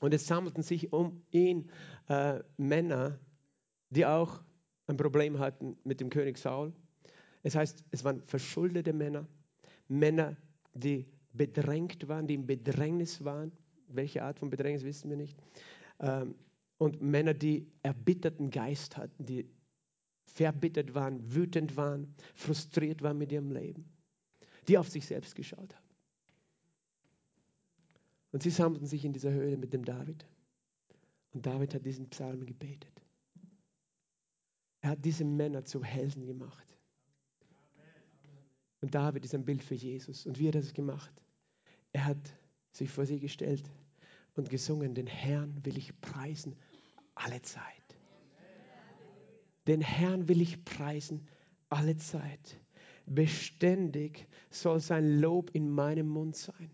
Speaker 1: Und es sammelten sich um ihn äh, Männer, die auch ein Problem hatten mit dem König Saul. Es heißt, es waren verschuldete Männer, Männer, die bedrängt waren, die im Bedrängnis waren. Welche Art von Bedrängnis wissen wir nicht. Ähm, und Männer, die erbitterten Geist hatten, die verbittert waren, wütend waren, frustriert waren mit ihrem Leben, die auf sich selbst geschaut haben. Und sie sammelten sich in dieser Höhle mit dem David. Und David hat diesen Psalm gebetet. Er hat diese Männer zu Helden gemacht. Und David ist ein Bild für Jesus. Und wie hat er das gemacht? Er hat sich vor sie gestellt und gesungen, den Herrn will ich preisen alle Zeit. Den Herrn will ich preisen alle Zeit. Beständig soll sein Lob in meinem Mund sein.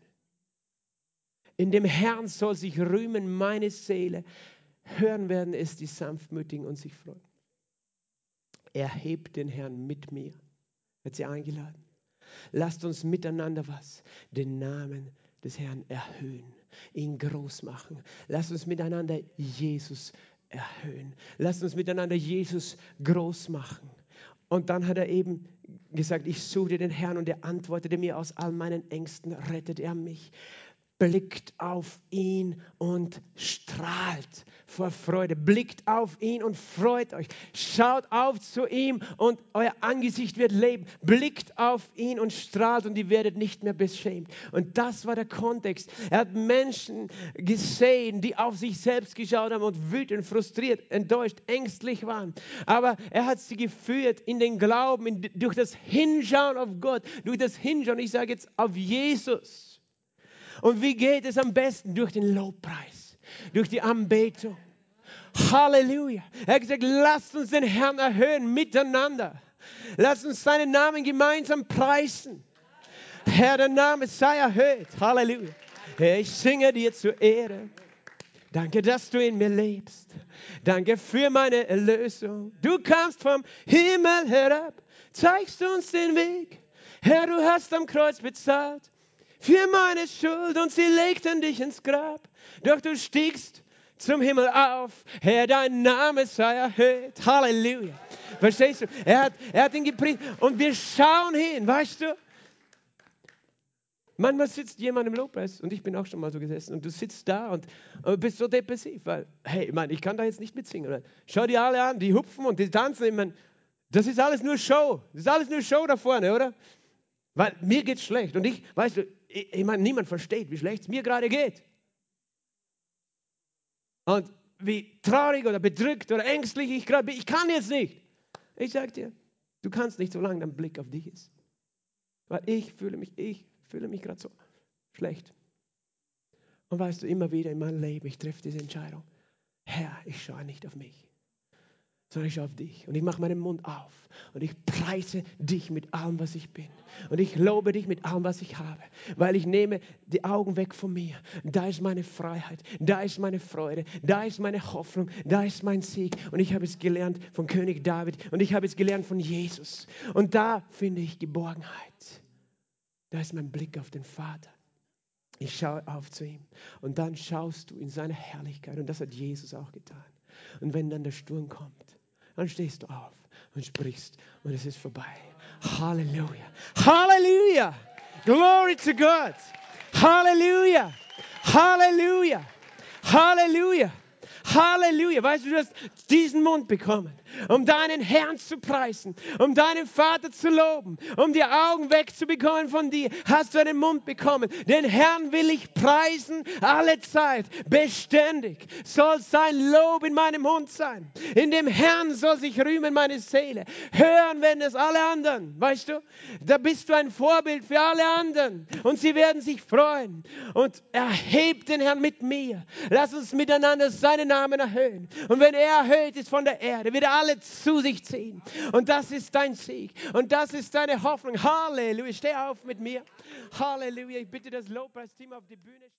Speaker 1: In dem Herrn soll sich rühmen meine Seele. Hören werden es die Sanftmütigen und sich freuen. Erhebt den Herrn mit mir. Wird sie eingeladen. Lasst uns miteinander was? Den Namen des Herrn erhöhen, ihn groß machen. Lasst uns miteinander Jesus erhöhen. Lasst uns miteinander Jesus groß machen. Und dann hat er eben gesagt, ich suche den Herrn und er antwortete mir aus all meinen Ängsten, rettet er mich blickt auf ihn und strahlt vor Freude. Blickt auf ihn und freut euch. Schaut auf zu ihm und euer Angesicht wird leben. Blickt auf ihn und strahlt und ihr werdet nicht mehr beschämt. Und das war der Kontext. Er hat Menschen gesehen, die auf sich selbst geschaut haben und wütend, frustriert, enttäuscht, ängstlich waren. Aber er hat sie geführt in den Glauben, in, durch das Hinschauen auf Gott, durch das Hinschauen, ich sage jetzt auf Jesus und wie geht es am besten? Durch den Lobpreis, durch die Anbetung. Halleluja. Er hat gesagt, lasst uns den Herrn erhöhen miteinander. Lasst uns seinen Namen gemeinsam preisen. Herr, der Name sei erhöht. Halleluja. Ich singe dir zur Ehre. Danke, dass du in mir lebst. Danke für meine Erlösung. Du kamst vom Himmel herab, zeigst uns den Weg. Herr, du hast am Kreuz bezahlt für meine Schuld und sie legten dich ins Grab. Doch du stiegst zum Himmel auf. Herr, dein Name sei erhöht. Halleluja. Verstehst du? Er hat, er hat ihn gepriesen. Und wir schauen hin, weißt du? Manchmal sitzt jemand im Lobpreis und ich bin auch schon mal so gesessen und du sitzt da und, bist so depressiv, weil, hey, ich, meine, ich kann da jetzt nicht mitsingen. Oder? Schau dir alle an, die hupfen und die tanzen. Ich meine, das ist alles nur Show. Das ist alles nur Show da vorne, oder? Weil mir geht's schlecht und ich, weißt du, ich, meine, niemand versteht, wie schlecht es mir gerade geht. Und wie traurig oder bedrückt oder ängstlich ich gerade bin. Ich kann jetzt nicht. Ich sage dir, du kannst nicht, solange dein Blick auf dich ist. Weil ich fühle mich, ich fühle mich gerade so schlecht. Und weißt du, immer wieder in meinem Leben, ich treffe diese Entscheidung. Herr, ich schaue nicht auf mich sondern ich schaue auf dich und ich mache meinen Mund auf und ich preise dich mit allem, was ich bin. Und ich lobe dich mit allem, was ich habe, weil ich nehme die Augen weg von mir. Da ist meine Freiheit, da ist meine Freude, da ist meine Hoffnung, da ist mein Sieg. Und ich habe es gelernt von König David und ich habe es gelernt von Jesus. Und da finde ich Geborgenheit. Da ist mein Blick auf den Vater. Ich schaue auf zu ihm. Und dann schaust du in seine Herrlichkeit. Und das hat Jesus auch getan. Und wenn dann der Sturm kommt, dann stehst du auf und sprichst und es ist vorbei. Halleluja. Halleluja. Glory to God. Halleluja. Halleluja. Halleluja. Halleluja. Weißt du, du hast diesen Mund bekommen. Um deinen Herrn zu preisen, um deinen Vater zu loben, um die Augen wegzubekommen von dir, hast du einen Mund bekommen. Den Herrn will ich preisen alle Zeit, beständig soll sein Lob in meinem Mund sein. In dem Herrn soll sich rühmen meine Seele. Hören werden es alle anderen, weißt du? Da bist du ein Vorbild für alle anderen und sie werden sich freuen. Und erhebt den Herrn mit mir. Lass uns miteinander seinen Namen erhöhen. Und wenn er erhöht ist von der Erde, wird er alle zu sich ziehen. Und das ist dein Sieg. Und das ist deine Hoffnung. Halleluja. Steh auf mit mir. Halleluja. Ich bitte das Lobpreisteam auf die Bühne.